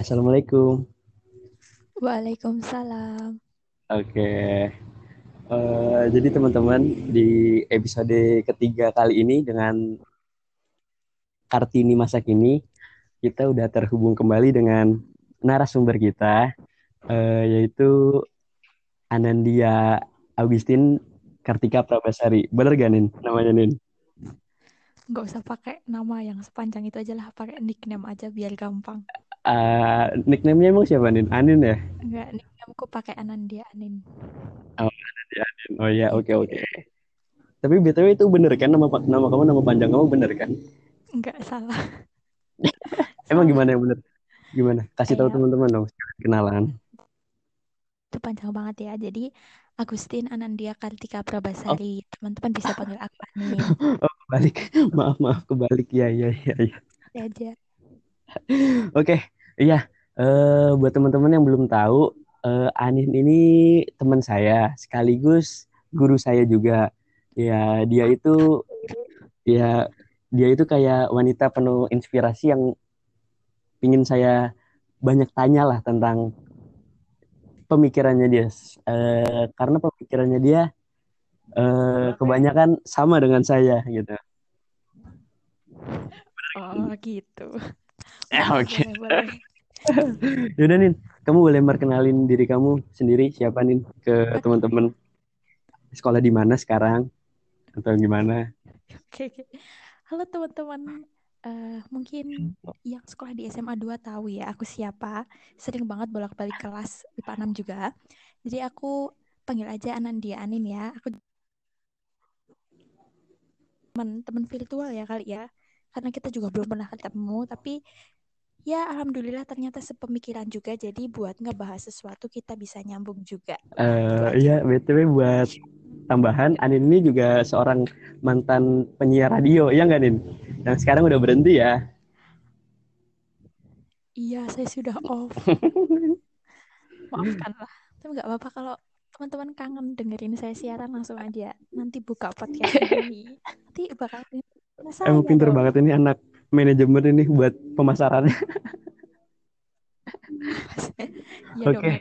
Assalamualaikum. Waalaikumsalam. Oke. Eh, jadi teman-teman di episode ketiga kali ini dengan Kartini masa kini kita udah terhubung kembali dengan narasumber kita eh, yaitu Anandia Agustin Kartika Prabasari. Bener gak Nin namanya Nin? Nggak usah pakai nama yang sepanjang itu aja lah, pakai nickname aja biar gampang. Eh, nickname-nya emang siapa Nin? Anin ya? Enggak, nicknameku pakai Anandia Anin. Anandia Anin. Oh iya, oke oke. Tapi BTW itu bener kan nama nama kamu nama panjang kamu bener kan? Enggak salah. Emang gimana yang bener? Gimana? Kasih tahu Kayak- teman-teman dong kenalan. Itu panjang banget ya. Jadi Agustin Anandia Kartika Prabasari. Teman-teman bisa panggil aku Anin. Oh, kebalik. Maaf, maaf, kebalik. Ya, ya, ya, ya. Ya aja. Oke, iya. Eh, buat teman-teman yang belum tahu, eh, Anin ini teman saya, sekaligus guru saya juga. Ya, dia itu, ya, dia itu kayak wanita penuh inspirasi yang ingin saya banyak tanya lah tentang pemikirannya dia. Eh, karena pemikirannya dia eh, kebanyakan sama dengan saya gitu. Oh gitu. Boleh, oke. boleh. Yaudah Nin, kamu boleh perkenalin diri kamu sendiri siapa Nin ke teman-teman sekolah di mana sekarang atau gimana? Oke, oke. Halo teman-teman. Eh, mungkin yang sekolah di SMA 2 tahu ya aku siapa. Sering banget bolak-balik kelas IPA 6 juga. Jadi aku panggil aja Anandia Anin ya. Aku teman-teman virtual ya kali ya. Karena kita juga belum pernah ketemu, tapi ya alhamdulillah ternyata sepemikiran juga. Jadi buat ngebahas sesuatu kita bisa nyambung juga. Eh iya, BTW buat tambahan, Anin ini juga seorang mantan penyiar radio, iya nggak Nin? Yang sekarang udah berhenti ya. Iya, saya sudah off. Maafkanlah. Tapi nggak apa-apa kalau teman-teman kangen dengerin saya siaran langsung aja. Nanti buka podcast ini. Nanti bakal saya Emang pinter dong. banget ini anak manajemen ini buat pemasarannya. Oke.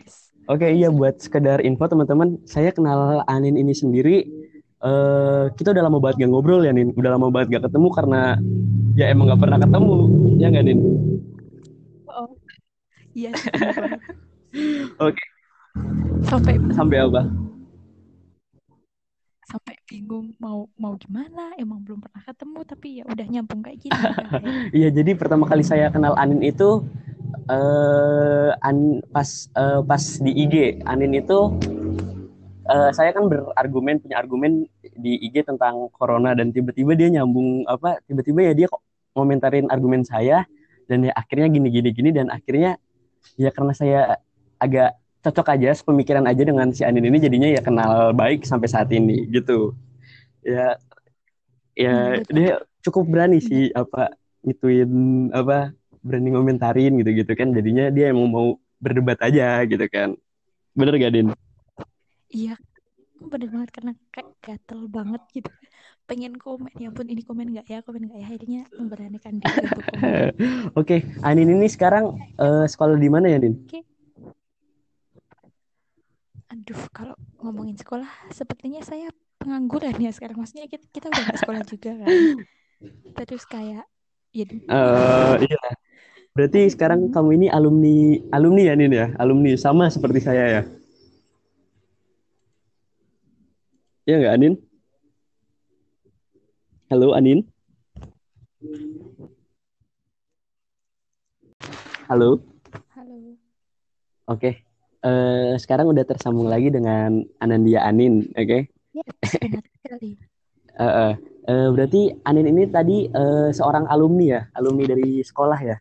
Oke, iya buat sekedar info teman-teman, saya kenal Anin ini sendiri. eh kita udah lama banget gak ngobrol ya Nin, udah lama banget gak ketemu karena ya emang gak pernah ketemu, ya nggak Nin? Oh, iya. Oke, Sampai sampai apa? Sampai bingung mau mau gimana. Emang belum pernah ketemu tapi ya udah nyambung kayak gini. guys. Iya, jadi pertama kali saya kenal Anin itu eh an, pas eh, pas di IG. Anin itu eh, saya kan berargumen punya argumen di IG tentang corona dan tiba-tiba dia nyambung apa? Tiba-tiba ya dia kok komentarin argumen saya dan ya akhirnya gini gini gini dan akhirnya ya karena saya agak cocok aja sepemikiran aja dengan si Anin ini jadinya ya kenal baik sampai saat ini gitu. Ya ya Hmm, dia cukup berani sih apa ngituin apa berani ngomentarin gitu-gitu kan jadinya dia emang mau berdebat aja gitu kan bener gak Din? Iya, bener banget karena kayak gatel banget gitu. Pengen komen, ya ampun ini komen nggak ya, komen nggak ya. Akhirnya memberanikan diri untuk komen. Oke Anin ini sekarang eh, sekolah di mana ya Din? Aduh, kalau ngomongin sekolah, sepertinya saya pengangguran ya sekarang. Maksudnya kita, kita udah nggak sekolah juga kan. Terus kayak, ya Eh iya berarti sekarang kamu ini alumni alumni ya Nin ya alumni sama seperti saya ya Iya nggak Anin? Halo Anin? Halo? halo. Oke, Eh, sekarang udah tersambung lagi dengan Anandia Anin, oke? Benar sekali. Eh, eh. Eh, berarti Anin ini tadi eh, seorang alumni ya, alumni dari sekolah ya?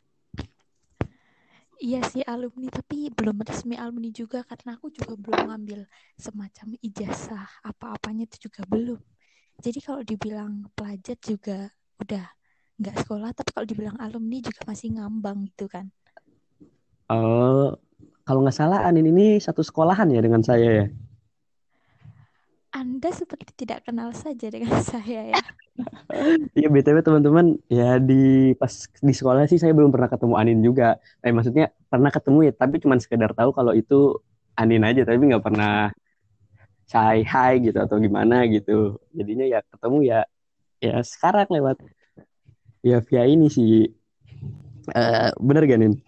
Iya sih alumni, tapi belum resmi alumni juga karena aku juga belum ngambil semacam ijazah apa-apanya itu juga belum. Jadi kalau dibilang pelajar juga udah nggak sekolah, tapi kalau dibilang alumni juga masih ngambang gitu kan. Oh, kalau nggak salah Anin ini satu sekolahan ya dengan saya ya? Anda seperti tidak kenal saja dengan saya ya. Iya BTW teman-teman ya di pas di sekolah sih saya belum pernah ketemu Anin juga. Eh maksudnya pernah ketemu ya tapi cuma sekedar tahu kalau itu Anin aja tapi nggak pernah say hi gitu atau gimana gitu. Jadinya ya ketemu ya ya sekarang lewat ya via ini sih. Eh bener gak Nin?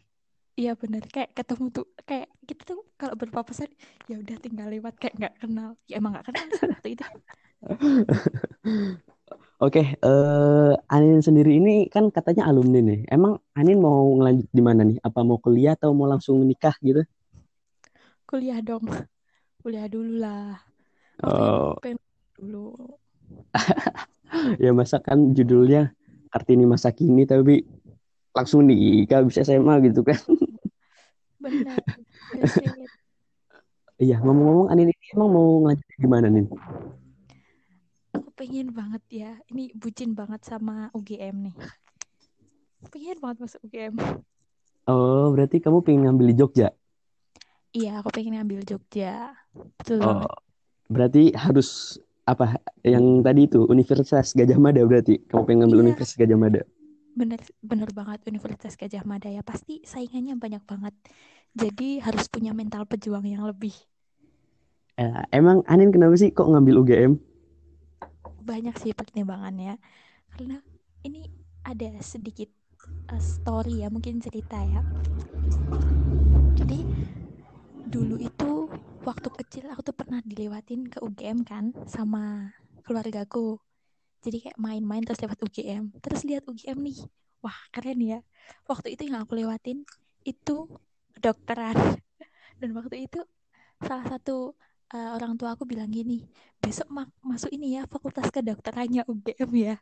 Iya bener. Kayak ketemu tuh kayak kita tuh kalau berpapasan ya udah tinggal lewat kayak nggak kenal. Ya emang nggak kenal waktu itu. Oke, eh Anin sendiri ini kan katanya alumni nih. Emang Anin mau ngelanjut di mana nih? Apa mau kuliah atau mau langsung menikah gitu? kuliah dong. Kuliah dulu lah. Oh, dulu. Ya masa kan judulnya Kartini masa kini tapi langsung nikah bisa SMA gitu kan. relate Iya, ngomong-ngomong Anin ini emang mau ngelanjut di mana nih? aku pengen banget ya. Ini bucin banget sama UGM nih. Pengen banget masuk UGM Oh, berarti kamu pengen ngambil di Jogja? iya aku pengen ngambil Jogja. Betul Oh, banget. berarti harus apa? Yang tadi itu Universitas Gajah Mada berarti. Kamu pengen ngambil iya. Universitas Gajah Mada. Bener bener banget Universitas Gajah Mada ya. Pasti saingannya banyak banget. Jadi harus punya mental pejuang yang lebih. Eh, emang Anin kenapa sih kok ngambil UGM? banyak sih pertimbangannya. Karena ini ada sedikit uh, story ya mungkin cerita ya. Jadi dulu itu waktu kecil aku tuh pernah dilewatin ke UGM kan sama keluargaku jadi kayak main-main terus lewat UGM terus lihat UGM nih. Wah keren ya. Waktu itu yang aku lewatin itu kedokteran. Dan waktu itu salah satu uh, orang tua aku bilang gini besok ma- masuk ini ya fakultas kedokterannya UGM ya.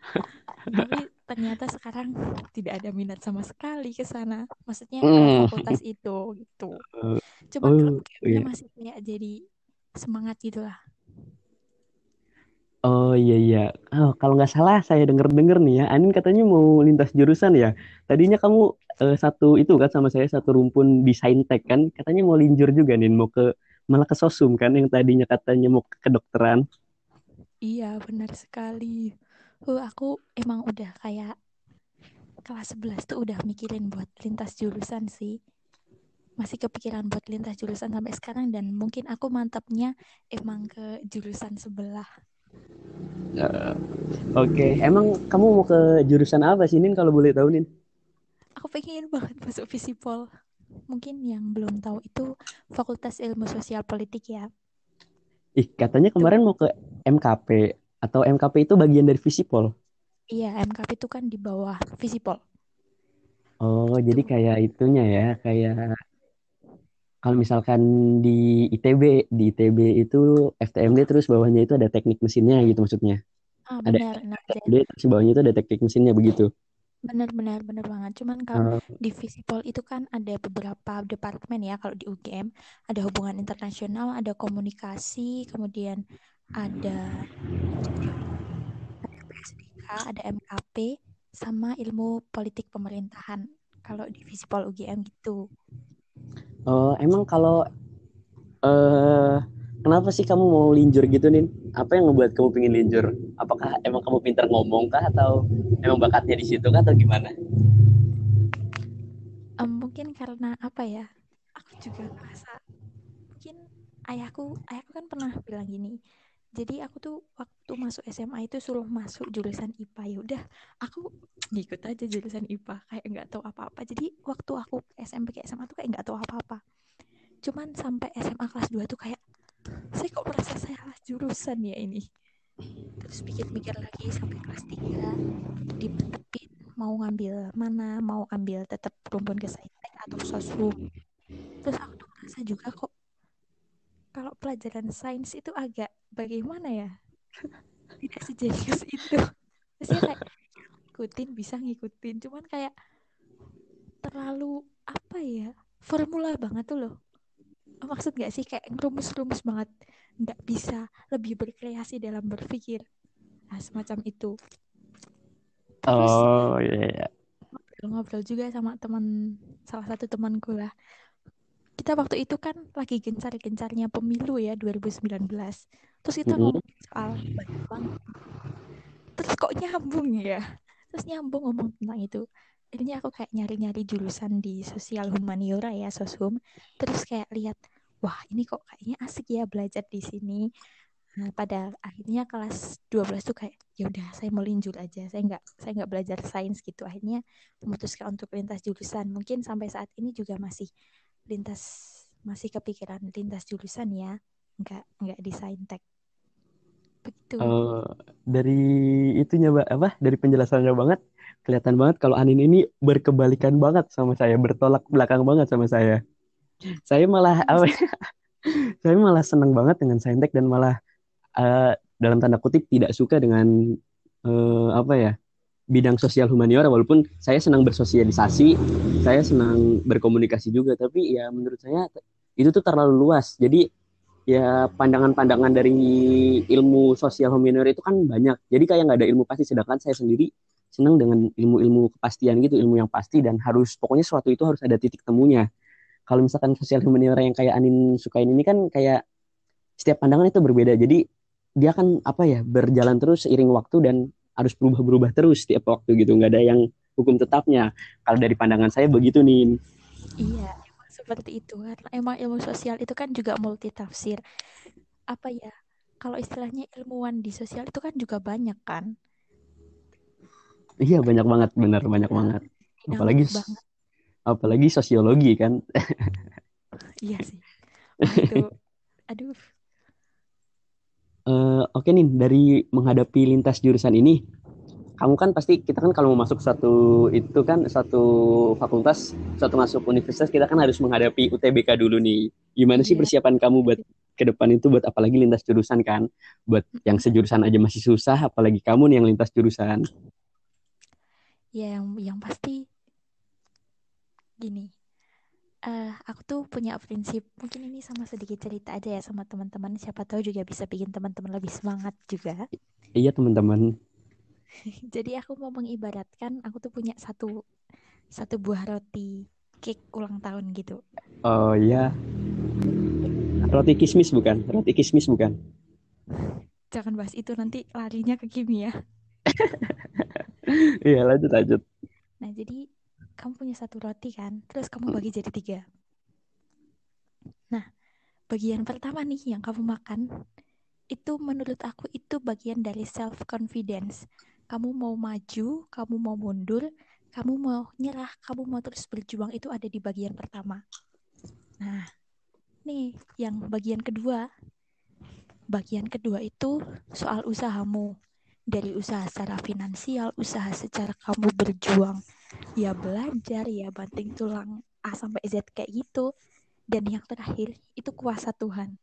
Tapi ternyata sekarang tidak ada minat sama sekali ke sana. Maksudnya Hmm. fakultas itu gitu. Kalau Oh, iya. masih kayak jadi semangat gitu lah Oh iya iya. Oh, kalau nggak salah saya denger-denger nih ya, Anin katanya mau lintas jurusan ya. Tadinya kamu eh, satu itu kan sama saya satu rumpun di Saintek kan, katanya mau linjur juga nih, mau ke malah ke Sosum kan yang tadinya katanya mau ke kedokteran. iya benar sekali uh, aku emang udah kayak kelas 11 tuh udah mikirin buat lintas jurusan sih masih kepikiran buat lintas jurusan sampai sekarang dan mungkin aku mantapnya emang ke jurusan sebelah Eh, Oke, emang kamu mau ke jurusan apa sih Nin kalau boleh tahu Nin? aku pengen banget masuk Visipol. Mungkin yang belum tahu itu Fakultas Ilmu Sosial Politik ya. Ih, katanya kemarin mau ke MKP atau MKP itu bagian dari Visipol. iya MKP itu kan di bawah Visipol. Oh, jadi kayak itunya ya, kayak kalau misalkan di ITB, di ITB itu FTMD terus bawahnya itu ada teknik mesinnya gitu maksudnya. ah Ada benar FTMD terus bawahnya itu ada teknik mesinnya begitu. benar benar benar banget. Cuman kalau Eh, di Visipol itu kan ada beberapa departemen ya kalau di UGM ada hubungan internasional ada komunikasi kemudian ada ada PSDK ada MKP sama ilmu politik pemerintahan kalau di Visipol UGM gitu oh, emang kalau eh kenapa sih kamu mau linjur gitu Nin? Apa yang ngebuat kamu pengen linjur? Apakah emang kamu pintar ngomong kah atau emang bakatnya di situ kah atau gimana? Em, mungkin karena apa ya aku juga ngerasa mungkin ayahku ayahku kan pernah bilang gini jadi aku tuh waktu masuk SMA itu suruh masuk jurusan IPA ya udah aku ngikut aja jurusan IPA kayak nggak tahu apa-apa. Jadi waktu aku SMP ke SMA tuh kayak nggak tahu apa-apa. Cuman sampai SMA kelas 2 tuh kayak saya kok merasa saya salah jurusan ya ini? Terus pikir-pikir lagi sampai kelas 3 dipetepin mau ngambil mana mau ambil tetap rumpun ke saintek atau sosum. Terus aku tuh merasa juga kok kalau pelajaran sains itu agak bagaimana ya? Tidak sejenius itu. Maksudnya kayak ngikutin bisa ngikutin. Cuman kayak terlalu apa ya formula banget tuh loh. Maksud gak sih? Kayak ngerumus-rumus banget. Nggak bisa lebih berkreasi dalam berpikir. Nah semacam itu. Terus Oh iya iya. ngobrol-ngobrol juga sama teman salah satu temanku lah kita waktu itu kan lagi gencar-gencarnya pemilu ya 2019 terus kita Mm-mm. ngomongin soal banyak banget kok nyambung ya terus nyambung ngomong tentang itu akhirnya aku kayak nyari-nyari jurusan di sosial humaniora ya soshum terus kayak lihat wah ini kok kayaknya asik ya belajar di sini Nah, pada akhirnya kelas 12 tuh kayak ya udah saya mau linjur aja. Saya nggak saya nggak belajar sains gitu. Akhirnya memutuskan untuk lintas jurusan. Mungkin sampai saat ini juga masih lintas masih kepikiran lintas jurusan ya. Nggak nggak di saintek. Begitu. Uh, dari itunya Mbak apa? Dari penjelasannya banget kelihatan banget kalau Anin ini berkebalikan banget sama saya, bertolak belakang banget sama saya. Saya malah apa? saya malah senang banget dengan saintek dan malah uh, dalam tanda kutip tidak suka dengan uh, apa ya bidang sosial humaniora walaupun saya senang bersosialisasi saya senang berkomunikasi juga tapi ya menurut saya itu tuh terlalu luas. Jadi ya pandangan-pandangan dari ilmu sosial humaniora itu kan banyak. Jadi kayak nggak ada ilmu pasti sedangkan saya sendiri senang dengan ilmu-ilmu kepastian gitu ilmu yang pasti dan harus pokoknya suatu itu harus ada titik temunya. Kalau misalkan sosial humaniora yang kayak Anin sukain ini kan kayak setiap pandangan itu berbeda. Jadi dia kan apa ya berjalan terus seiring waktu dan harus berubah-berubah terus setiap waktu gitu nggak ada yang hukum tetapnya. Kalau dari pandangan saya begitu nih iya emang seperti itu. Karena emang ilmu sosial itu kan juga multi tafsir apa ya kalau istilahnya ilmuwan di sosial itu kan juga banyak kan? Iya banyak banget. Benar banyak ya, banget apalagi banget. apalagi sosiologi kan? Iya sih. Itu aduh uh, oke okay nih dari menghadapi lintas jurusan ini kamu kan pasti kita kan kalau mau masuk satu itu kan satu fakultas satu masuk universitas kita kan harus menghadapi UTBK dulu nih. Gimana sih iya. persiapan kamu buat ke depan itu buat apalagi lintas jurusan kan? Buat yang sejurusan aja masih susah apalagi kamu nih yang lintas jurusan. Ya yang yang pasti gini uh, aku tuh punya prinsip mungkin ini sama sedikit cerita aja ya sama teman-teman. Siapa tahu juga bisa bikin teman-teman lebih semangat juga. Iya teman-teman. Jadi aku mau mengibaratkan aku tuh punya satu satu buah roti cake ulang tahun gitu. Oh iya. Roti kismis bukan? Roti kismis bukan? Jangan bahas itu nanti larinya ke kimia. Iya lanjut lanjut. Nah jadi kamu punya satu roti kan, terus kamu bagi jadi tiga. Nah, bagian pertama nih yang kamu makan, itu menurut aku itu bagian dari self confidence. Kamu mau maju, kamu mau mundur, kamu mau nyerah, kamu mau terus berjuang itu ada di bagian pertama. Nah, nih yang bagian kedua. Bagian kedua itu soal usahamu. Dari usaha secara finansial, usaha secara kamu berjuang ya belajar ya banting tulang A sampai Z kayak gitu. Dan yang terakhir itu kuasa Tuhan.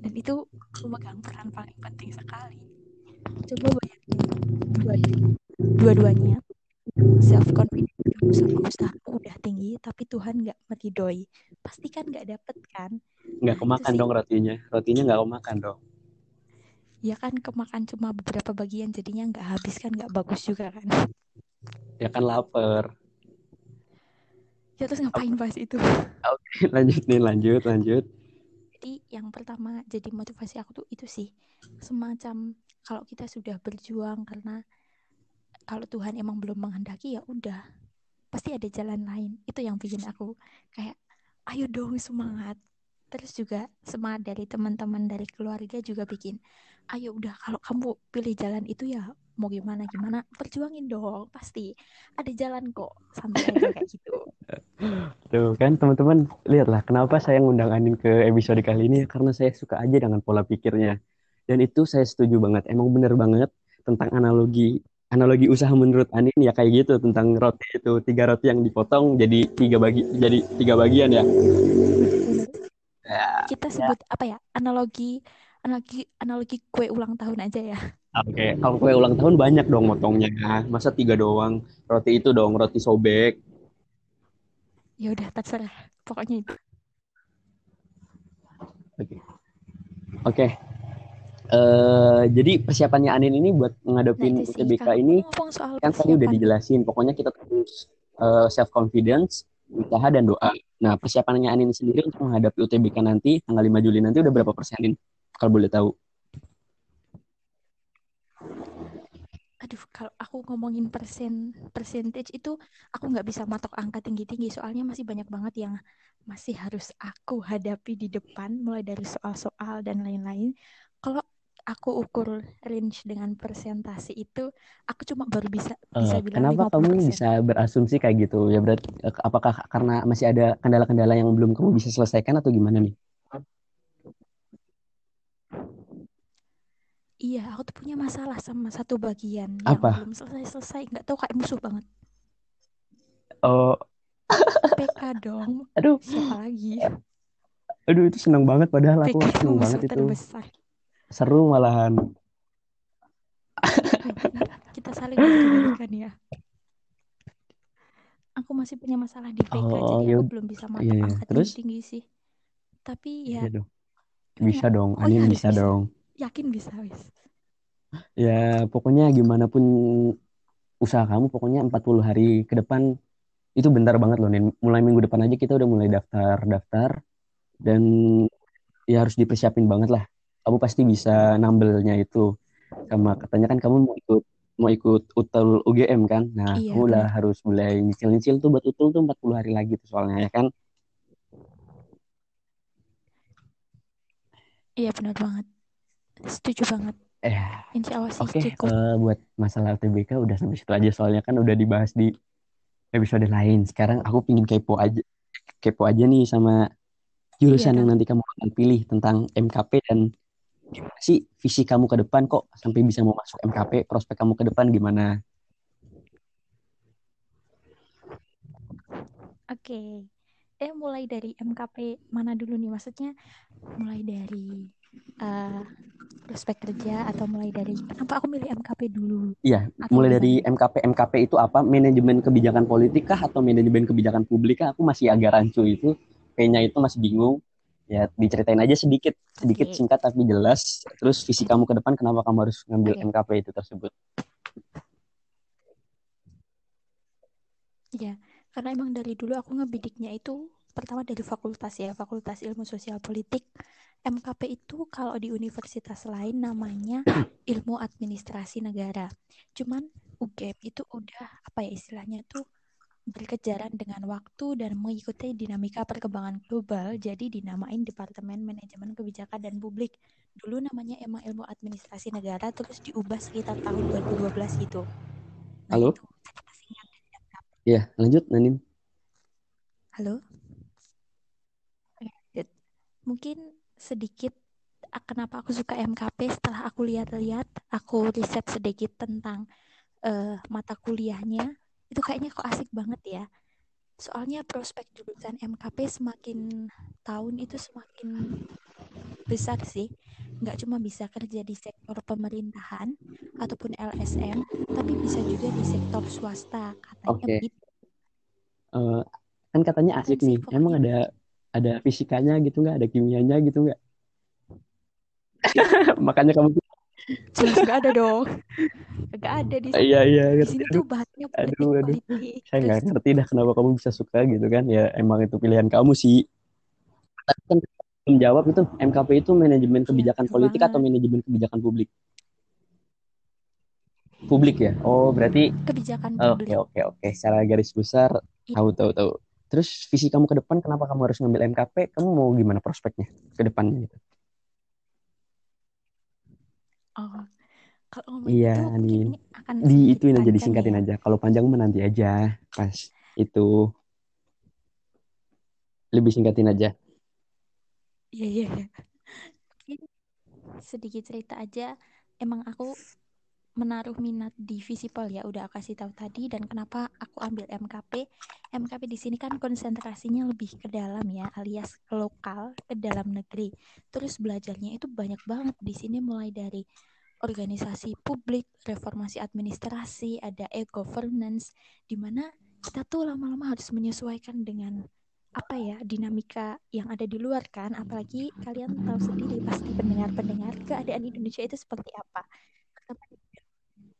Dan itu memegang peran paling penting sekali. Coba bayangin dua-duanya. Self confidence kamu sama usaha udah tinggi tapi Tuhan nggak meridoi. Pasti kan nggak dapet kan? Nggak nah, kemakan dong rotinya. Rotinya nggak kemakan dong. Ya kan kemakan cuma beberapa bagian jadinya nggak habis kan nggak bagus juga kan ya kan lapar. Ya terus ngapain bahas itu? Oke lanjut nih lanjut lanjut. Jadi yang pertama jadi motivasi aku tuh itu sih semacam kalau kita sudah berjuang karena kalau Tuhan emang belum menghendaki ya udah pasti ada jalan lain. Itu yang bikin aku kayak ayo dong semangat. Terus juga semangat dari teman-teman dari keluarga juga bikin ayo udah kalau kamu pilih jalan itu ya mau gimana gimana perjuangin dong pasti ada jalan kok santai aja kayak gitu. Tuh kan teman-teman lihatlah kenapa saya ngundang Anin ke episode kali ini karena saya suka aja dengan pola pikirnya. Dan itu saya setuju banget emang bener banget tentang analogi analogi usaha menurut Anin ya kayak gitu tentang roti itu tiga roti yang dipotong jadi tiga bagi jadi tiga bagian ya, ya. kita sebut ya. apa ya analogi analogi analogi kue ulang tahun aja ya Oke, okay. kalau kue ulang tahun banyak dong motongnya. Masa tiga doang? Roti itu dong, roti sobek. Ya udah, terserah. Pokoknya itu. Oke. Okay. Oke. Okay. Uh, jadi persiapannya Anin ini buat menghadapi nah, UTBK ini kan tadi udah dijelasin. Pokoknya kita terus uh, self confidence, usaha dan doa. Nah, persiapannya Anin sendiri untuk menghadapi UTBK nanti tanggal 5 Juli nanti udah berapa persenin? Kalau boleh tahu. Aduh kalau aku ngomongin persen percentage itu aku nggak bisa matok angka tinggi tinggi soalnya masih banyak banget yang masih harus aku hadapi di depan mulai dari soal-soal dan lain-lain kalau aku ukur range dengan presentasi itu aku cuma baru bisa bisa Eh, bilang kenapa 50%. kamu bisa berasumsi kayak gitu? Ya berarti eh, apakah karena masih ada kendala-kendala yang belum kamu bisa selesaikan atau gimana nih? Iya, aku tuh punya masalah sama satu bagian yang Apa? belum selesai-selesai. Nggak tahu kayak musuh banget. Oh, PK dong. aduh, Siapa lagi? aduh itu seneng banget padahal aku PK itu seneng banget itu. terbesar. Seru malahan. Kita saling berikan ya. Aku masih punya masalah di PK, Oh, jadi ya aku belum bisa matok iya, iya. Terus? tinggi-tinggi sih. Tapi ya, Iya dong. gimana Bisa ya? dong, Pokoknya Anin harus bisa bisa. dong. Yakin bisa, wis. Ya, pokoknya gimana pun usaha kamu, pokoknya 40 hari ke depan itu bentar banget loh, Nin. Mulai minggu depan aja kita udah mulai daftar-daftar dan ya harus dipersiapin banget lah. Kamu pasti bisa nambelnya itu. Sama katanya kan kamu mau ikut mau ikut UTL UGM kan. Nah, Iya, kamu udah harus mulai nyicil-nyicil tuh buat UTL tuh 40 hari lagi tuh soalnya ya kan. Iya, benar banget. Setuju banget. Eh, Insya Allah sih oke, cukup. eh, buat masalah UTBK udah sampai situ aja soalnya kan udah dibahas di episode lain. Sekarang aku pingin kepo aja, kepo aja nih sama jurusan yang Iya, nanti kamu akan pilih tentang MKP dan gimana sih visi kamu ke depan kok sampai bisa mau masuk MKP, prospek kamu ke depan gimana? oke. Eh, mulai dari MKP mana dulu nih? Maksudnya mulai dari prospek kerja atau mulai dari kenapa aku milih MKP dulu Iya, atau mulai dari? MKP. MKP itu apa? Manajemen kebijakan politik kah atau manajemen kebijakan publik kah? Aku masih agak rancu itu. P-nya itu masih bingung. Ya, diceritain aja sedikit, sedikit Oke, singkat tapi jelas. Terus visi kamu ke depan kenapa kamu harus ngambil oke. MKP itu tersebut? Ya, karena emang dari dulu aku ngebidiknya itu pertama dari fakultas ya, Fakultas Ilmu Sosial Politik. MKP itu kalau di universitas lain namanya Ilmu Administrasi Negara. Cuman UGM itu udah apa ya istilahnya tuh berkejaran dengan waktu dan mengikuti dinamika perkembangan global, jadi dinamain Departemen Manajemen Kebijakan dan Publik. Dulu namanya emang Ilmu Administrasi Negara, terus diubah sekitar tahun 2012 gitu. Nah, Halo? itu kata singkat dari MKP. Ya, lanjut Nanin. Halo? Mungkin sedikit ah, kenapa aku suka MKP setelah aku lihat-lihat, aku riset sedikit tentang eh, mata kuliahnya, itu kayaknya kok asik banget ya. Soalnya prospek jurusan MKP semakin tahun itu semakin besar sih. Nggak cuma bisa kerja di sektor pemerintahan ataupun LSM, tapi bisa juga di sektor swasta, katanya Oke. begitu. Eh, kan katanya asik nih. Emang ada ada fisikanya gitu nggak? Ada kimianya gitu nggak? Makanya kamu Jelas nggak ada dong. Nggak ada di sini. iya iya Di ngerti. sini Aduh, tuh bahannya politik, aduh, aduh. politik. Saya nggak ngerti dah kenapa kamu bisa suka gitu kan? Ya emang itu pilihan kamu sih. Tapi kan belum jawab itu MKP itu manajemen ya kebijakan seru politik atau banget. manajemen kebijakan publik? Publik ya. Oh berarti Kebijakan oke publik. oke oke. Secara garis besar Iya. tahu tahu tahu. Terus visi kamu ke depan kenapa kamu harus ngambil MKP? Kamu mau gimana prospeknya ke depannya gitu? Oh, kalau Iya, itu ini akan Di ituin aja disingkatin ya. aja. Kalau panjang mah nanti aja pas itu lebih singkatin aja. Iya, iya, iya. Sedikit cerita aja. Emang aku menaruh minat di Visipol ya, udah aku kasih tahu tadi dan kenapa aku ambil MKP. MKP di sini kan konsentrasinya lebih ke dalam ya, alias lokal, ke dalam negeri. Terus belajarnya itu banyak banget di sini mulai dari organisasi publik, reformasi administrasi, ada e-governance, di mana kita tuh lama-lama harus menyesuaikan dengan apa ya dinamika yang ada di luar kan apalagi kalian tahu sendiri pasti pendengar-pendengar keadaan Indonesia itu seperti apa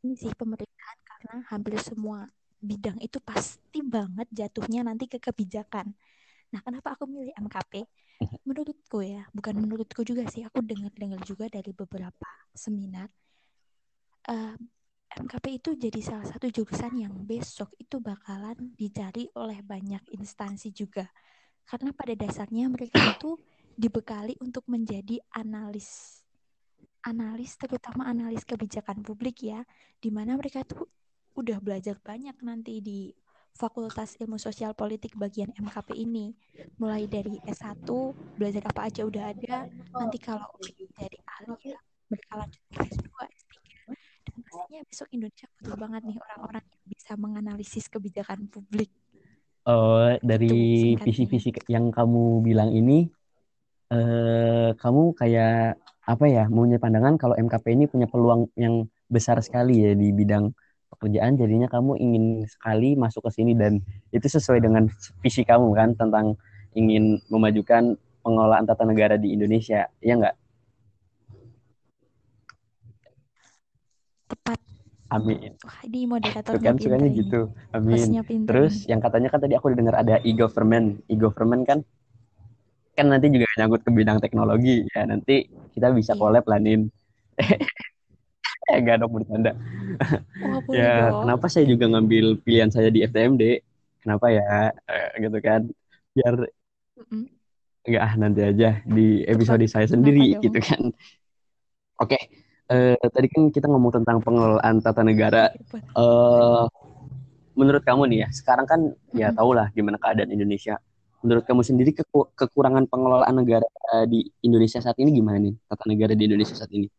ini sih pemerintahan karena hampir semua bidang itu pasti banget jatuhnya nanti ke kebijakan nah kenapa aku milih MKP menurutku ya bukan menurutku juga sih aku dengar-dengar juga dari beberapa seminar eh, MKP itu jadi salah satu jurusan yang besok itu bakalan dicari oleh banyak instansi juga. Karena pada dasarnya mereka itu dibekali untuk menjadi analis. Analis terutama analis kebijakan publik ya, di mana mereka tuh udah belajar banyak nanti di Fakultas Ilmu Sosial Politik bagian MKP ini. Mulai dari S1, belajar apa aja udah ada. Nanti kalau jadi ahli ya, mereka lanjut ke S2, S3. Dan pastinya besok Indonesia butuh banget nih orang-orang yang bisa menganalisis kebijakan publik. Oh, dari visi-visi yang kamu bilang ini, eh, kamu kayak apa ya, punya pandangan kalau MKP ini punya peluang yang besar sekali ya di bidang pekerjaan. Jadinya kamu ingin sekali masuk ke sini dan itu sesuai dengan visi kamu kan tentang ingin memajukan pengelolaan tata negara di Indonesia. Ya enggak tepat. Amin. Wah, ini moderator kan sukanya gitu. Amin. Terus yang katanya kan tadi aku udah dengar ada e-government. E-government kan kan nanti juga nyangkut ke bidang teknologi ya nanti kita bisa iya. collab lah nin. Eh enggak dong bercanda oh, ya dong. kenapa saya juga ngambil pilihan saya di FTMD kenapa ya? Eh, gitu kan. Biar mm enggak ah nanti aja di episode saya sendiri kenapa gitu kan. Oke okay. eh, tadi kan kita ngomong tentang pengelolaan tata negara. Eh, menurut kamu nih ya sekarang kan ya tau lah gimana keadaan Indonesia menurut kamu sendiri kekurangan pengelolaan negara di Indonesia saat ini gimana nih tata negara di Indonesia saat ini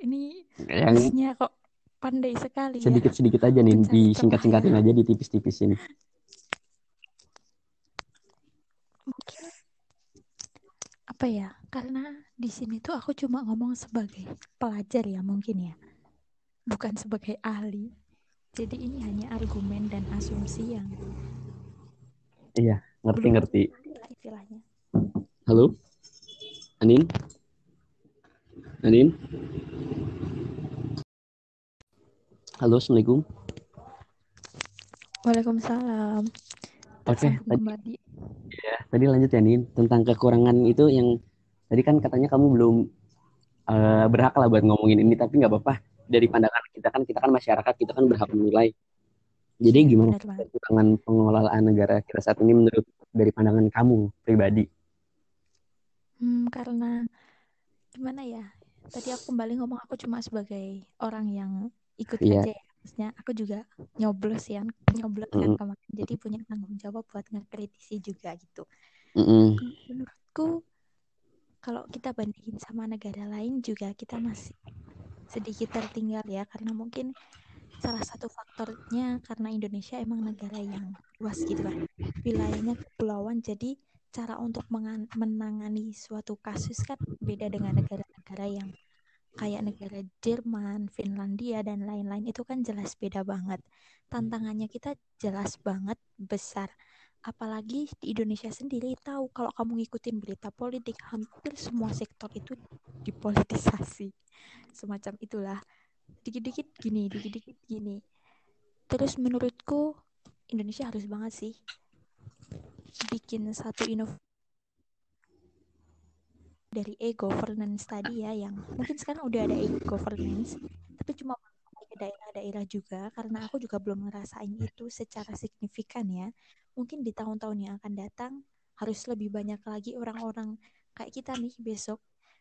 Ini yang kok pandai sekali sedikit-sedikit ya. aja nih disingkat-singkatin aja di tipis-tipisin. Mungkin apa ya? Karena di sini tuh aku cuma ngomong sebagai pelajar ya mungkin ya. Bukan sebagai ahli. Jadi ini hanya argumen dan asumsi yang Iya, ngerti-ngerti. Halo? Anin? Anin? Halo, Assalamualaikum. Waalaikumsalam. Oke, okay, tadi, ya, tadi lanjut ya Nin tentang kekurangan itu yang tadi kan katanya kamu belum uh, berhak lah buat ngomongin ini, tapi nggak apa-apa. Dari pandangan kita kan, kita kan masyarakat, kita kan berhak menilai. Jadi gimana kekurangan pengelolaan negara kita saat ini menurut dari pandangan kamu pribadi? Hmm, karena gimana ya? Tadi aku kembali ngomong aku cuma sebagai orang yang ikut yeah. aja ya maksudnya aku juga nyoblos ya nyoblos mm. kan kemarin jadi punya tanggung jawab buat ngekritisi juga gitu mm menurutku kalau kita bandingin sama negara lain juga kita masih sedikit tertinggal ya karena mungkin salah satu faktornya karena Indonesia emang negara yang luas gitu kan wilayahnya kepulauan jadi cara untuk menangani suatu kasus kan beda dengan negara-negara yang kayak negara Jerman, Finlandia dan lain-lain itu kan jelas beda banget. Tantangannya kita jelas banget besar. Apalagi di Indonesia sendiri tahu kalau kamu ngikutin berita politik hampir semua sektor itu dipolitisasi. Semacam itulah. Dikit-dikit gini, dikit-dikit gini. Terus menurutku Indonesia harus banget sih bikin satu inovasi dari e-governance tadi ya yang mungkin sekarang udah ada e-governance tapi cuma daerah-daerah juga karena aku juga belum ngerasain itu secara signifikan ya. Mungkin di tahun-tahun yang akan datang harus lebih banyak lagi orang-orang kayak kita nih besok.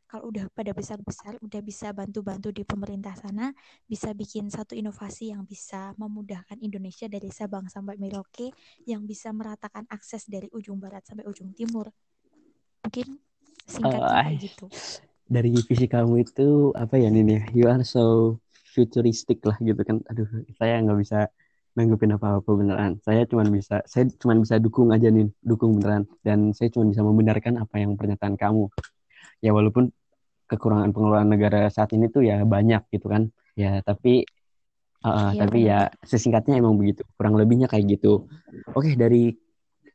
Kalau udah pada besar-besar udah bisa bantu-bantu di pemerintah sana bisa bikin satu inovasi yang bisa memudahkan Indonesia dari Sabang sampai Merauke yang bisa meratakan akses dari ujung barat sampai ujung timur. Mungkin singkatnya uh, gitu. Dari visi kamu itu apa ya ini ya you are so futuristic lah gitu kan. Aduh saya nggak bisa nanggupin apa-apa beneran. Saya cuma bisa saya cuma bisa dukung aja nih dukung beneran. Dan saya cuma bisa membenarkan apa yang pernyataan kamu. Ya walaupun kekurangan pengelolaan negara saat ini tuh ya banyak gitu kan. Ya tapi uh, iya, tapi ya sesingkatnya emang begitu. Kurang lebihnya kayak gitu. Oke dari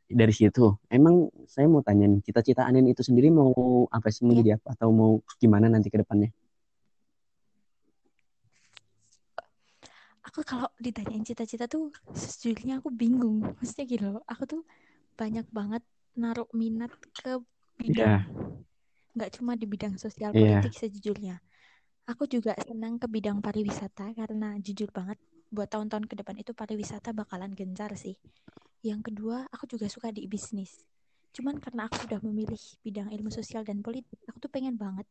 dari situ. Emang saya mau tanya nih cita-cita Anin itu sendiri mau apa sih menjadi ya. apa atau mau gimana nanti ke depannya aku kalau ditanyain cita-cita tuh sejujurnya aku bingung maksudnya gitu loh aku tuh banyak banget naruh minat ke bidang yeah. nggak cuma di bidang sosial Iya. politik sejujurnya. Aku juga senang ke bidang pariwisata karena jujur banget buat tahun-tahun ke depan itu pariwisata bakalan gencar sih. Yang kedua, aku juga suka di bisnis. Cuman karena aku sudah memilih bidang ilmu sosial dan politik, aku tuh pengen banget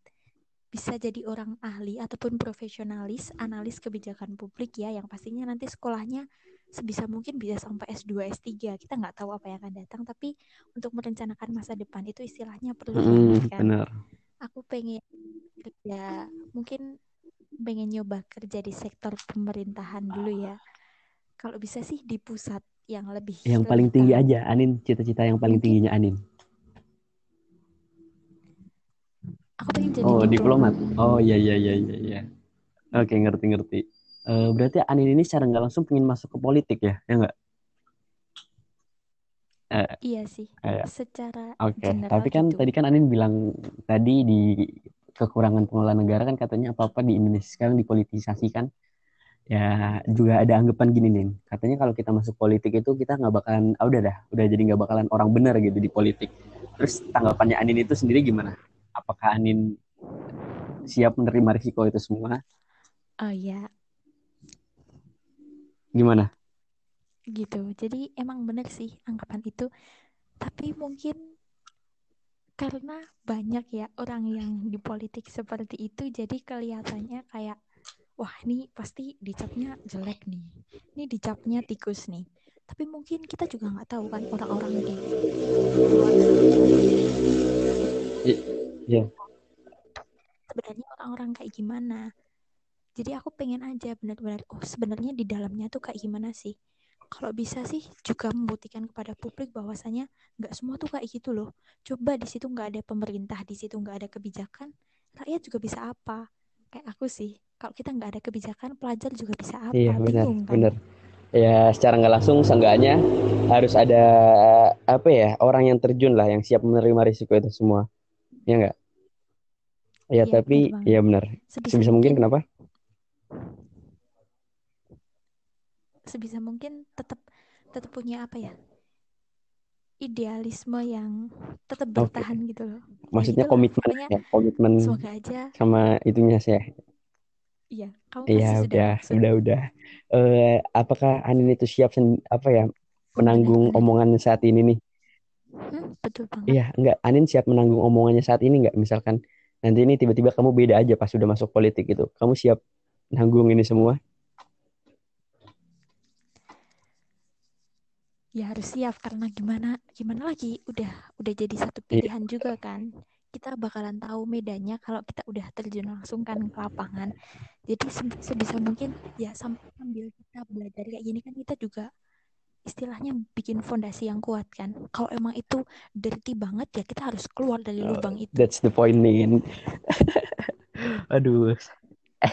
bisa jadi orang ahli ataupun profesionalis analis kebijakan publik ya yang pastinya nanti sekolahnya sebisa mungkin bisa sampai S2, S3. Kita nggak tahu apa yang akan datang, tapi untuk merencanakan masa depan itu istilahnya perlu Mm, banget kan. Aku pengen kerja, mungkin pengen nyoba kerja di sektor pemerintahan dulu ya. Kalau bisa sih di pusat yang lebih Yang lebih paling tinggi tahu. aja, Anin. Cita-cita yang paling tingginya Anin. Aku pengen jadi Oh, diplomat. diplomat. Oh, iya, iya, iya, iya. iya. Oke, ngerti-ngerti. Eh, berarti Anin ini secara nggak langsung pengen masuk ke politik ya? Ya nggak? Eh, Iya sih, eh, secara Oke, general tapi kan gitu. tadi kan Anin bilang tadi di kekurangan pengelolaan negara kan katanya apa-apa di Indonesia sekarang dipolitisasi kan. Ya juga ada anggapan gini nih, katanya kalau kita masuk politik itu kita nggak bakalan, ah udah dah, udah jadi nggak bakalan orang benar gitu di politik. Terus tanggapannya Anin itu sendiri gimana? Apakah Anin siap menerima risiko itu semua? Oh iya, Gimana? gitu. Jadi emang bener sih anggapan itu. Tapi mungkin karena banyak ya orang yang di politik seperti itu, jadi kelihatannya kayak, wah ini pasti dicapnya jelek nih. Ini dicapnya tikus nih. Tapi mungkin kita juga nggak tahu kan orang-orang di luar Iya. sebenarnya orang-orang kayak gimana. Jadi aku pengen aja benar-benar, oh sebenarnya di dalamnya tuh kayak gimana sih. Kalau bisa sih juga membuktikan kepada publik bahwasanya nggak semua tuh kayak gitu loh. Coba di situ nggak ada pemerintah, di situ nggak ada kebijakan, rakyat juga bisa apa? Kayak aku sih, kalau kita nggak ada kebijakan, pelajar juga bisa apa? Iya benar, Bingung kan? benar. Ya secara nggak langsung seenggaknya harus ada apa ya orang yang terjun lah yang siap menerima risiko itu semua, ya nggak? Ya Iya tapi benar ya benar. Sebisa Sebisa mungkin mungkin, kenapa? sebisa mungkin tetap tetap punya apa ya? Idealisme yang tetap bertahan gitu loh. Ya Maksudnya gitulah, komitmen ya, komitmen semoga aja sama itunya sih. Iya, kamu Iya udah, sudah udah, udah. Eh, apakah Anin itu siap sen- apa ya menanggung omongan saat ini nih? Hmm, betul banget. Iya, enggak. Anin siap menanggung omongannya saat ini nggak? Misalkan nanti ini tiba-tiba kamu beda aja pas sudah masuk politik itu. Kamu siap nanggung ini semua? Ya harus siap karena gimana gimana lagi udah udah jadi satu Iya, pilihan juga kan. Kita bakalan tahu medanya kalau kita udah terjun langsung kan ke lapangan. Jadi se- sebisa mungkin ya sam- sambil kita belajar kayak gini kan kita juga istilahnya bikin fondasi yang kuat kan. Kalau emang itu dirty banget ya kita harus keluar dari Eh, lubang itu. that's the point nih. Aduh,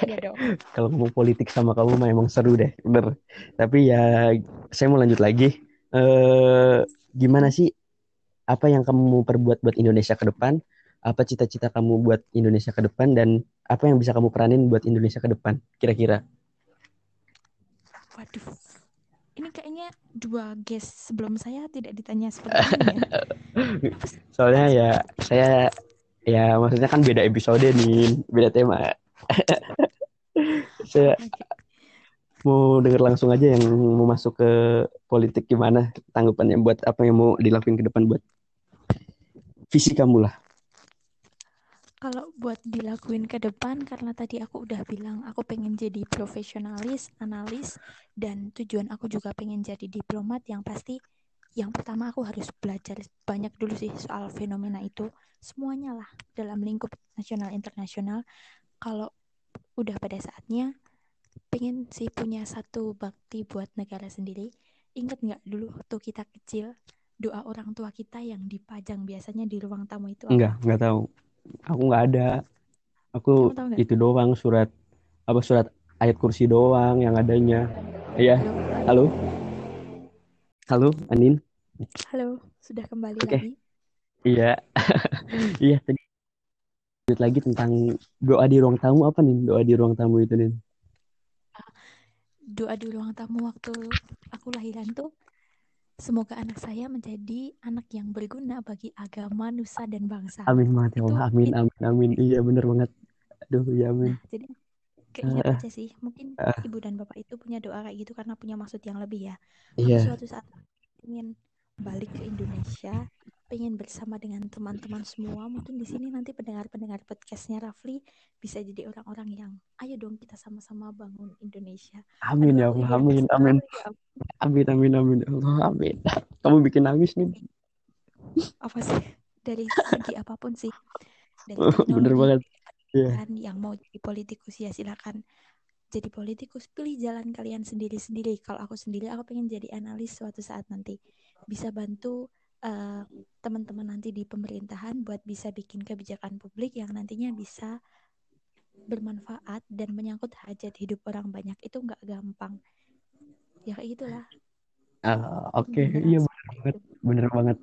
Iya dong. kalau ngomong politik sama kamu mah emang seru deh, bener. Tapi ya saya mau lanjut lagi. Eh, gimana sih apa yang kamu mau perbuat buat Indonesia ke depan? Apa cita-cita kamu buat Indonesia ke depan dan apa yang bisa kamu peranin buat Indonesia ke depan? Kira-kira. Waduh. Ini kayaknya dua guest sebelum saya tidak ditanya seperti ini ya. Soalnya ya saya ya maksudnya kan beda episode nih, beda tema. Saya mau denger langsung aja yang mau masuk ke politik gimana tanggapannya buat apa yang mau dilakuin ke depan buat visi kamu lah. Kalau buat dilakuin ke depan, karena tadi aku udah bilang aku pengen jadi profesionalis, analis, dan tujuan aku juga pengen jadi diplomat yang pasti yang pertama aku harus belajar banyak dulu sih soal fenomena itu. Semuanya lah dalam lingkup nasional internasional. Kalau udah pada saatnya, pengen sih punya satu bakti buat negara sendiri. Ingat nggak dulu waktu kita kecil, doa orang tua kita yang dipajang biasanya di ruang tamu itu? Enggak, enggak tahu. Aku nggak ada. Aku Kamu itu doang surat apa surat ayat kursi doang yang adanya. Iya, Halo? halo, Anin. Halo, sudah kembali Oke, lagi. iya, iya tadi lanjut lagi tentang doa di ruang tamu apa nih? Doa di ruang tamu itu nih. Doa di ruang tamu waktu aku lahiran tuh semoga anak saya menjadi anak yang berguna bagi agama, nusa dan bangsa. Amin banget ya Allah. Amin, amin, amin. Iya bener banget. Aduh, ya amin. Nah, jadi keinget uh, aja sih. Mungkin uh, ibu dan bapak itu punya doa kayak gitu karena punya maksud yang lebih ya. Iya. suatu saat ingin balik ke Indonesia, pengen bersama dengan teman-teman semua. Mungkin di sini nanti pendengar-pendengar podcastnya Rafli bisa jadi orang-orang yang ayo dong kita sama-sama bangun Indonesia. Amin ya Allah, amin, amin. Amin, amin, amin. Ya Allah, amin. Kamu bikin nangis nih. Apa sih? Dari segi apa pun sih. Dari Bener banget. Yeah. Kan yang mau jadi politikus ya silakan jadi politikus pilih jalan kalian sendiri-sendiri kalau aku sendiri aku pengen jadi analis suatu saat nanti bisa bantu eh, teman-teman nanti di pemerintahan buat bisa bikin kebijakan publik yang nantinya bisa bermanfaat dan menyangkut hajat hidup orang banyak. Itu nggak gampang. Ya kayak gitulah. Uh, oke. Okay. iya benar banget. Bener banget.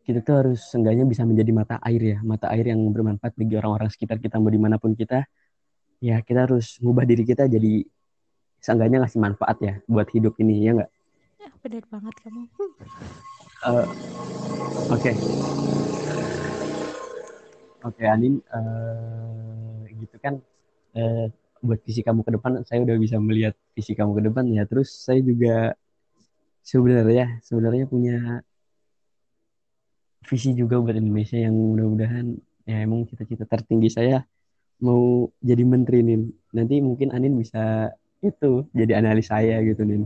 Kita tuh harus seenggaknya bisa menjadi mata air ya. Mata air yang bermanfaat bagi orang-orang sekitar kita mau di mana pun kita. Ya kita harus ngubah diri kita jadi seenggaknya ngasih manfaat ya buat hidup ini ya nggak? Ya, benar banget kamu uh, oke. Oke Anin uh, gitu kan uh, buat visi kamu ke depan saya udah bisa melihat visi kamu ke depan ya. Terus saya juga sebenarnya sebenarnya punya visi juga buat Indonesia yang mudah-mudahan ya emang cita-cita tertinggi saya mau jadi menteri nih nanti mungkin Anin bisa itu jadi analis saya gitu nih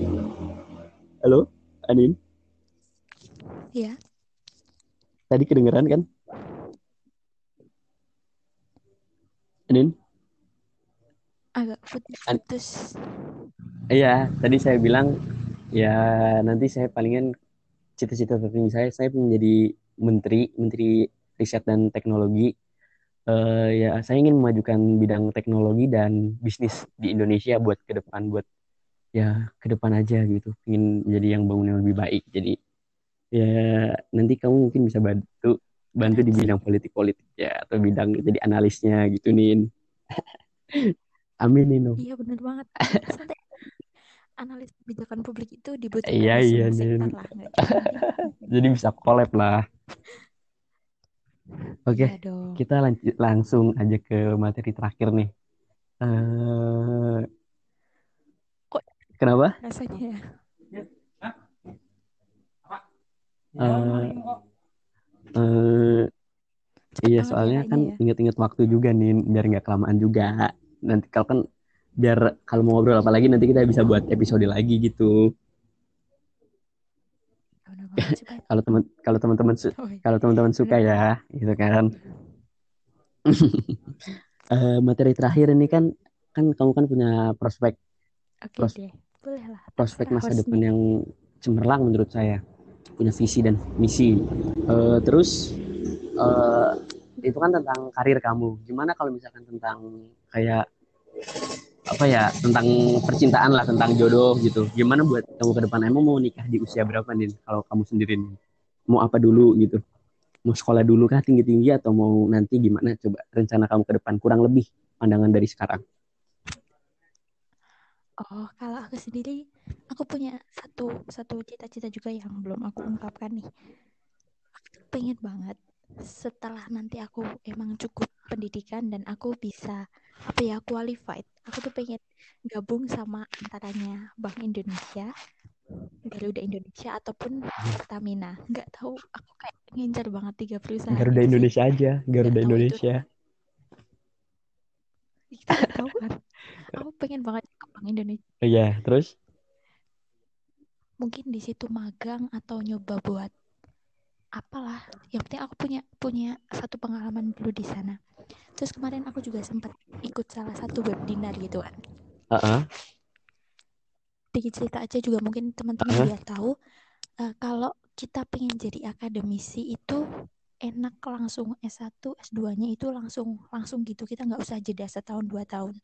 halo Anin? Iya. Tadi kedengeran kan? Anin? Agak putus. Iya, tadi saya bilang ya nanti saya palingan cita-cita tertinggi saya saya menjadi menteri, menteri riset dan teknologi. Uh, ya saya ingin memajukan bidang teknologi dan bisnis di Indonesia buat ke depan buat ya ke depan aja gitu. Ingin menjadi yang bangun yang lebih baik. Jadi ya nanti kamu mungkin bisa bantu bantu di bidang politik politik ya atau bidang jadi analisnya gitu nin. Amin Nino. Iya benar banget. Santai analis kebijakan publik itu dibutuhkan iya iya nin. jadi. Bisa collab lah. Oke okay, iya kita lanjut langsung aja ke materi terakhir nih. Uh, Kenapa? Rasanya ya. Uh, uh, iya soalnya kan ya. inget-inget waktu juga nih biar nggak kelamaan juga. Nanti kalau kan biar kalau mau ngobrol apa lagi nanti kita bisa buat episode lagi gitu. Kalau teman kalau teman-teman su kalau teman-teman suka ya gitu kan. Uh, materi terakhir ini kan kan kamu kan punya prospek. Okay, pros deh boleh lah prospek masa depan yang cemerlang menurut saya. Punya visi dan misi. Uh, terus uh, itu kan tentang karir kamu. Gimana kalau misalkan tentang kayak apa ya tentang percintaan lah tentang jodoh gitu. Gimana buat kamu ke depan? Emang mau nikah di usia berapa nih kalau kamu sendiri nih mau apa dulu gitu? Mau sekolah dulu kah tinggi tinggi atau mau nanti gimana? Coba rencana kamu ke depan kurang lebih pandangan dari sekarang Oh, kalau aku sendiri, aku punya satu satu cita-cita juga yang belum aku ungkapkan nih. Aku pengen banget setelah nanti aku emang cukup pendidikan dan aku bisa apa ya qualified, aku tuh pengen gabung sama antaranya Bank Indonesia, Garuda Indonesia ataupun Pertamina. Nggak tahu, aku kayak ngincar banget tiga perusahaan. Garuda Indonesia aja, Garuda Indonesia. Kita tahu kan aku pengen banget ke Bank Indonesia. Iya terus? Mungkin di situ magang atau nyoba buat apalah. Yang penting aku punya punya satu pengalaman dulu di sana. Terus kemarin aku juga sempat ikut salah satu webinar gitu kan. Uh -uh. dikit cerita aja juga mungkin teman-teman uh -huh. biar tahu uh, kalau kita pengen jadi akademisi itu enak langsung S1 S2-nya itu langsung langsung gitu. Kita nggak usah jeda setahun dua tahun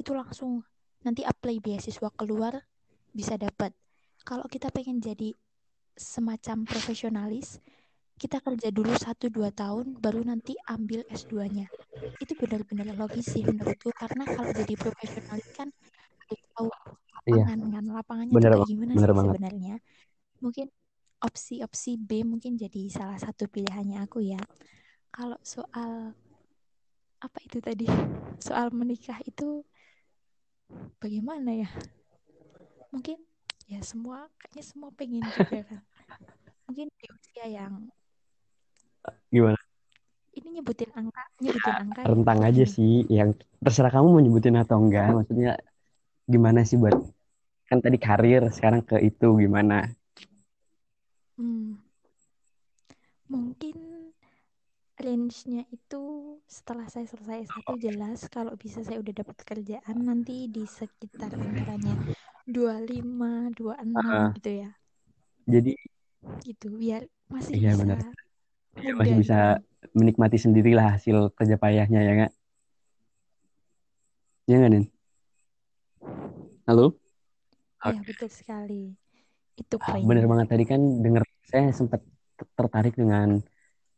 itu langsung nanti apply beasiswa keluar bisa dapat. Kalau kita pengen jadi semacam profesionalis, kita kerja dulu 1-2 tahun, baru nanti ambil S2-nya. Itu benar-benar logis sih menurutku, karena kalau jadi profesionalis kan tahu lapangan kan lapangannya Bener gimana bener sih banget. sebenarnya mungkin opsi-opsi B mungkin jadi salah satu pilihannya aku ya kalau soal apa itu tadi soal menikah itu bagaimana ya mungkin ya semua kayaknya semua pengen juga kan mungkin di usia yang Gimana? ini nyebutin angka nyebutin angka Rentang atau aja gini? sih, yang terserah kamu mau nyebutin atau enggak. Maksudnya gimana sih buat kan tadi karir, sekarang ke itu gimana? Hmm, mungkin range-nya itu setelah saya selesai S1 jelas kalau bisa saya udah dapat kerjaan nanti di sekitar antaranya 25, 26 Ah, gitu ya. jadi Gitu biar masih iya bisa benar, Ya, masih gitu bisa kan. menikmati sendirilah hasil kerja payahnya ya nggak? Ya nggak, Nin? Halo? Iya, betul sekali. Itu Ah, bener banget tadi kan denger saya sempat tertarik dengan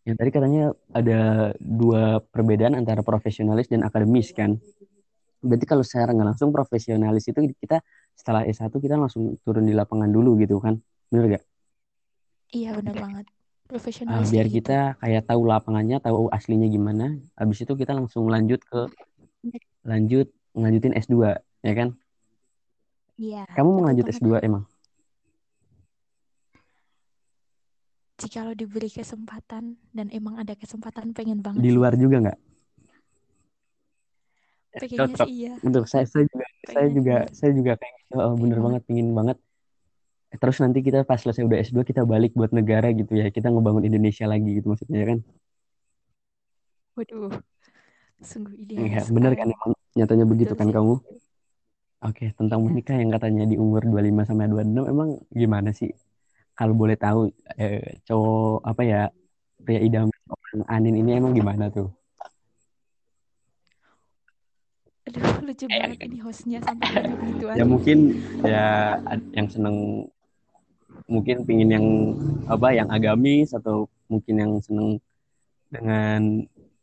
yang tadi katanya ada dua perbedaan antara profesionalis dan akademis kan. Berarti kalau secara nggak langsung profesionalis itu kita setelah S1 kita langsung turun di lapangan dulu gitu kan. Bener gak? Iya, benar banget. Ah, Profesionalis biar kayak gitu. kita kayak tahu lapangannya, tahu aslinya gimana. Habis itu kita langsung lanjut ke lanjut ngelanjutin S2 ya kan? Iya, Kamu mau lanjut banget. S2 emang? Jikalau diberi kesempatan dan emang ada kesempatan pengen banget Di luar juga nggak? Pengennya Cocok. sih iya. Betul, saya, saya juga saya Pengennya juga luar. saya juga gitu. Oh, Pengen bener banget. banget, pingin banget. Terus nanti kita pas selesai udah S2 kita balik buat negara gitu ya. Kita ngebangun Indonesia lagi gitu maksudnya ya kan? Waduh, sungguh Iya, idealis bener sekali. kan emang nyatanya begitu Betul kan sih. kamu? Oke, tentang Iya. menikah yang katanya di umur 25 sampai 26 emang gimana sih? Kalau boleh tahu eh, cowok apa ya pria idaman orang Anin ini emang gimana tuh? Aduh, lucu banget ini hostnya sampai begituan. Ya mungkin ya yang seneng mungkin pingin yang apa yang agamis atau mungkin yang seneng dengan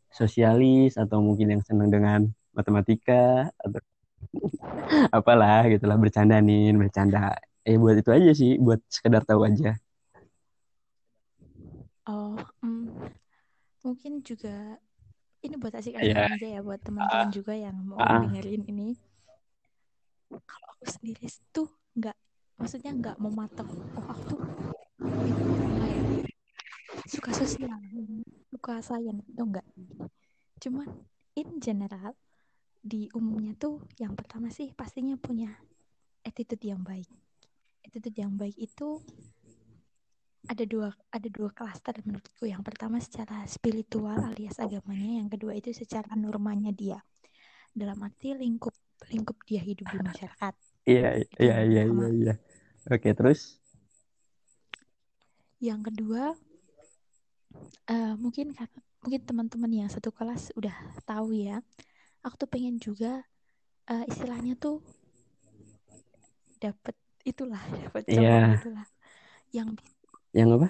sosialis atau mungkin yang seneng dengan matematika atau apalah gitulah bercanda nih bercanda eh buat itu aja sih buat sekedar tahu aja Oh, mm, mungkin juga ini buat ya asik-asikan aja ya buat teman-teman juga yang mau ah, dengerin ini. Kalau aku sendiri tuh nggak, maksudnya nggak mematok. Oh, aku tuh kayak suka sosial, suka sains itu enggak. Cuman in general di umumnya tuh yang pertama sih pastinya punya attitude yang baik. Attitude yang baik itu ada dua ada dua klaster menurutku. Yang pertama secara spiritual alias agamanya, yang kedua itu secara normanya dia. Dalam arti lingkup lingkup dia hidup di masyarakat. iya iya iya iya iya oke terus Yang kedua eh, mungkin mungkin teman-teman yang satu kelas udah tahu ya. Aku tuh pengen juga eh, istilahnya tuh dapet itulah cowok iya. gitulah yang bi- yang apa?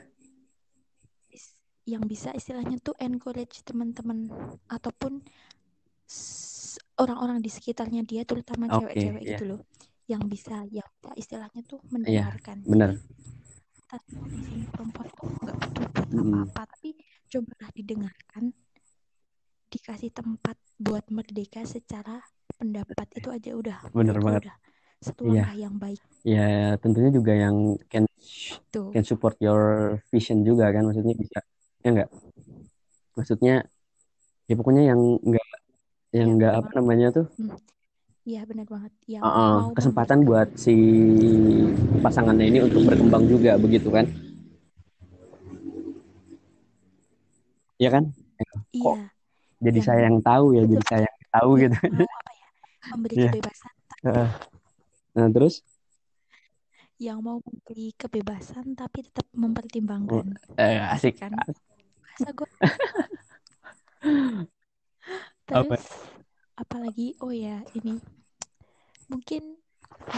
Yang bisa istilahnya tuh encourage teman-teman ataupun orang-orang di sekitarnya dia terutama cewek-cewek iya. gitu loh. Yang bisa yang bisa istilahnya tuh iya mendengarkan. benar. Jadi tanpa di sini perempuan tuh nggak butuh apa-apa tapi cobalah didengarkan. Dikasih tempat buat merdeka secara pendapat itu aja udah. Benar banget. udah satu iya langkah yang baik ya tentunya juga yang can tuh can support your vision juga kan maksudnya bisa ya enggak maksudnya ya pokoknya yang enggak yang ya enggak benar apa banget namanya tuh Hmm, Iya benar banget yang uh, uh, mau kesempatan memberikan buat si pasangannya ini untuk berkembang juga begitu kan ya kan kok iya jadi yang saya yang tahu ya betul jadi saya yang tahu gitu mau apa ya memberi ya kebebasan Heeh. Nah terus? Yang mau memberi kebebasan tapi tetap oh, mempertimbangkan eh, asik. Kan? Masa gue apa? Terus apalagi? Oh ya ini. Mungkin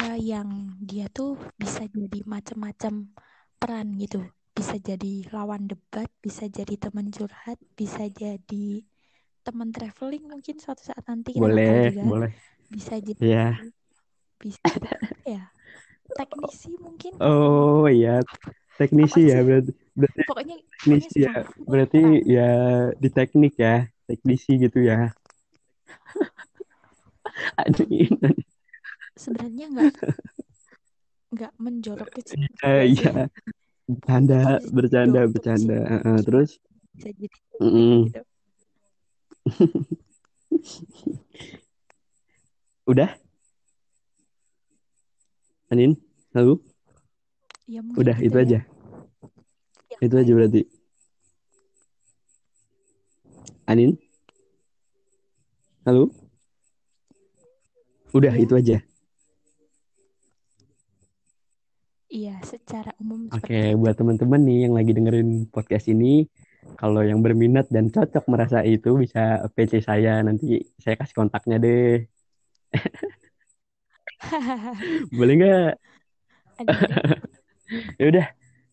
eh, yang dia tuh bisa jadi macam-macam peran gitu. Bisa jadi lawan debat bisa jadi teman curhat bisa jadi teman traveling mungkin suatu saat nanti kita boleh juga boleh. Bisa jadi ya bisa. Ya teknisi mungkin. Oh iya, teknisi ya berarti berarti pokoknya pokoknya teknisi ya. Berarti ya di teknik ya, teknisi gitu ya. Anin. sebenarnya nggak nggak menjorok ke Eh, juga sih. Iya, bercanda, bercanda, bercanda. Heeh, terus? Bisa jadi mm-mm. gitu. Udah, Anin? Lalu? ya Udah, gitu itu ya aja. yang Itu aja berarti. Anin? Lalu? Udah, iya itu aja. iya secara umum Oke, itu buat teman-teman nih yang lagi dengerin podcast ini, kalau yang berminat dan cocok merasa itu bisa PC saya, nanti saya kasih kontaknya deh. Boleh nggak? Ya udah,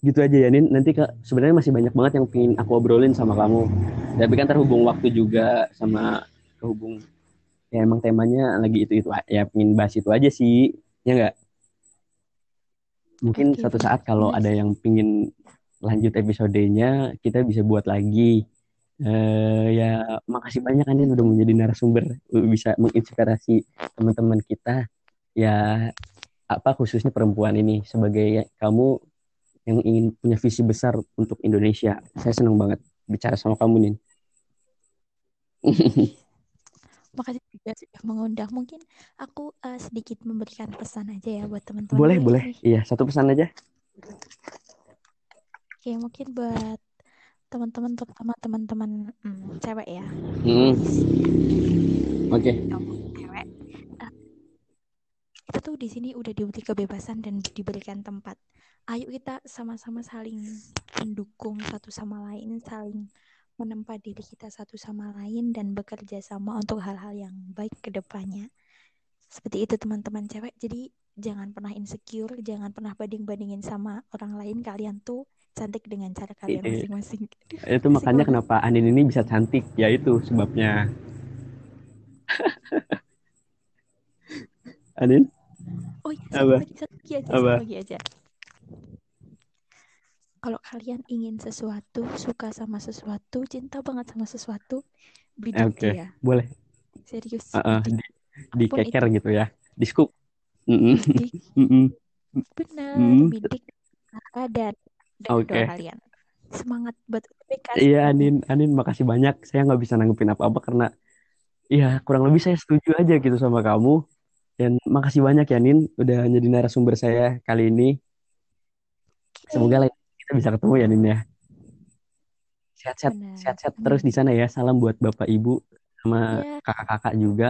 gitu aja ya Nin. Nanti Kak, sebenarnya masih banyak banget yang pengen aku obrolin sama kamu. Tapi kan terhubung waktu juga sama kehubung ya emang temanya lagi itu itu ya pengen bahas itu aja sih. Ya nggak? Mungkin oke suatu saat kalau ada yang pengen lanjut episodenya, kita bisa buat lagi. Eh ya makasih banyak Anin udah menjadi narasumber, bisa menginspirasi teman-teman kita. Ya apa khususnya perempuan ini sebagai kamu yang ingin punya visi besar untuk Indonesia. Saya senang banget bicara sama kamu nih. makasih juga sudah mengundang mungkin aku eh, sedikit memberikan pesan aja ya buat teman-teman Boleh, boleh nih Iya, satu pesan aja. oke mungkin buat teman-teman terutama teman-teman hmm, cewek ya Hmm, oke. eh, kita tuh di sini udah diberi kebebasan dan diberikan tempat. Ayo kita sama-sama saling mendukung satu sama lain, saling menempa diri kita satu sama lain dan bekerja sama untuk hal-hal yang baik ke depannya. Seperti itu teman-teman cewek. Jadi jangan pernah insecure, jangan pernah banding-bandingin sama orang lain. Kalian tuh cantik dengan cara kalian I- masing-masing. Aduh, Itu makanya kenapa Anin ini bisa cantik, ya itu sebabnya. Anin, Oh iya, satu apa? lagi, satu lagi aja, Apa? satu lagi aja. Kalau kalian ingin sesuatu, suka sama sesuatu, cinta banget sama sesuatu, bidik Oke, dia. boleh. Serius, Heeh, bidik. di, dikeker itu, gitu ya. Di scoop. Mm-mm, bidik. mm-mm, Benar, mm. bidik kakak dan dan Oke. doa kalian. Semangat buat UTBK Iya, semuanya. Anin, Anin makasih banyak. Saya nggak bisa nanggepin apa-apa karena ya kurang lebih saya setuju aja gitu sama kamu. Dan makasih banyak ya, Nin, udah jadi narasumber saya kali ini. Semoga lain kita bisa ketemu ya, Nin ya. Sehat-sehat, sehat-sehat terus di sana ya. Salam buat Bapak Ibu sama Iya, kakak-kakak juga.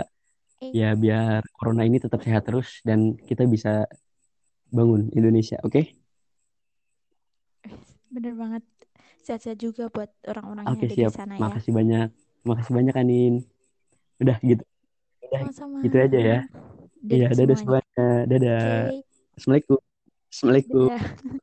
eh, Ya biar corona ini tetap sehat terus dan kita bisa bangun Indonesia, oke? benar banget. Sehat-sehat juga buat orang-orang yang Oke, ada di siap. sana ya. Makasih banyak. Makasih banyak, Anin. Udah gitu. Udah Sama-sama. gitu aja ya. Iya, Dadah dadah semuanya. semuanya. Dadah. Oke, Assalamualaikum. Assalamualaikum. dadah.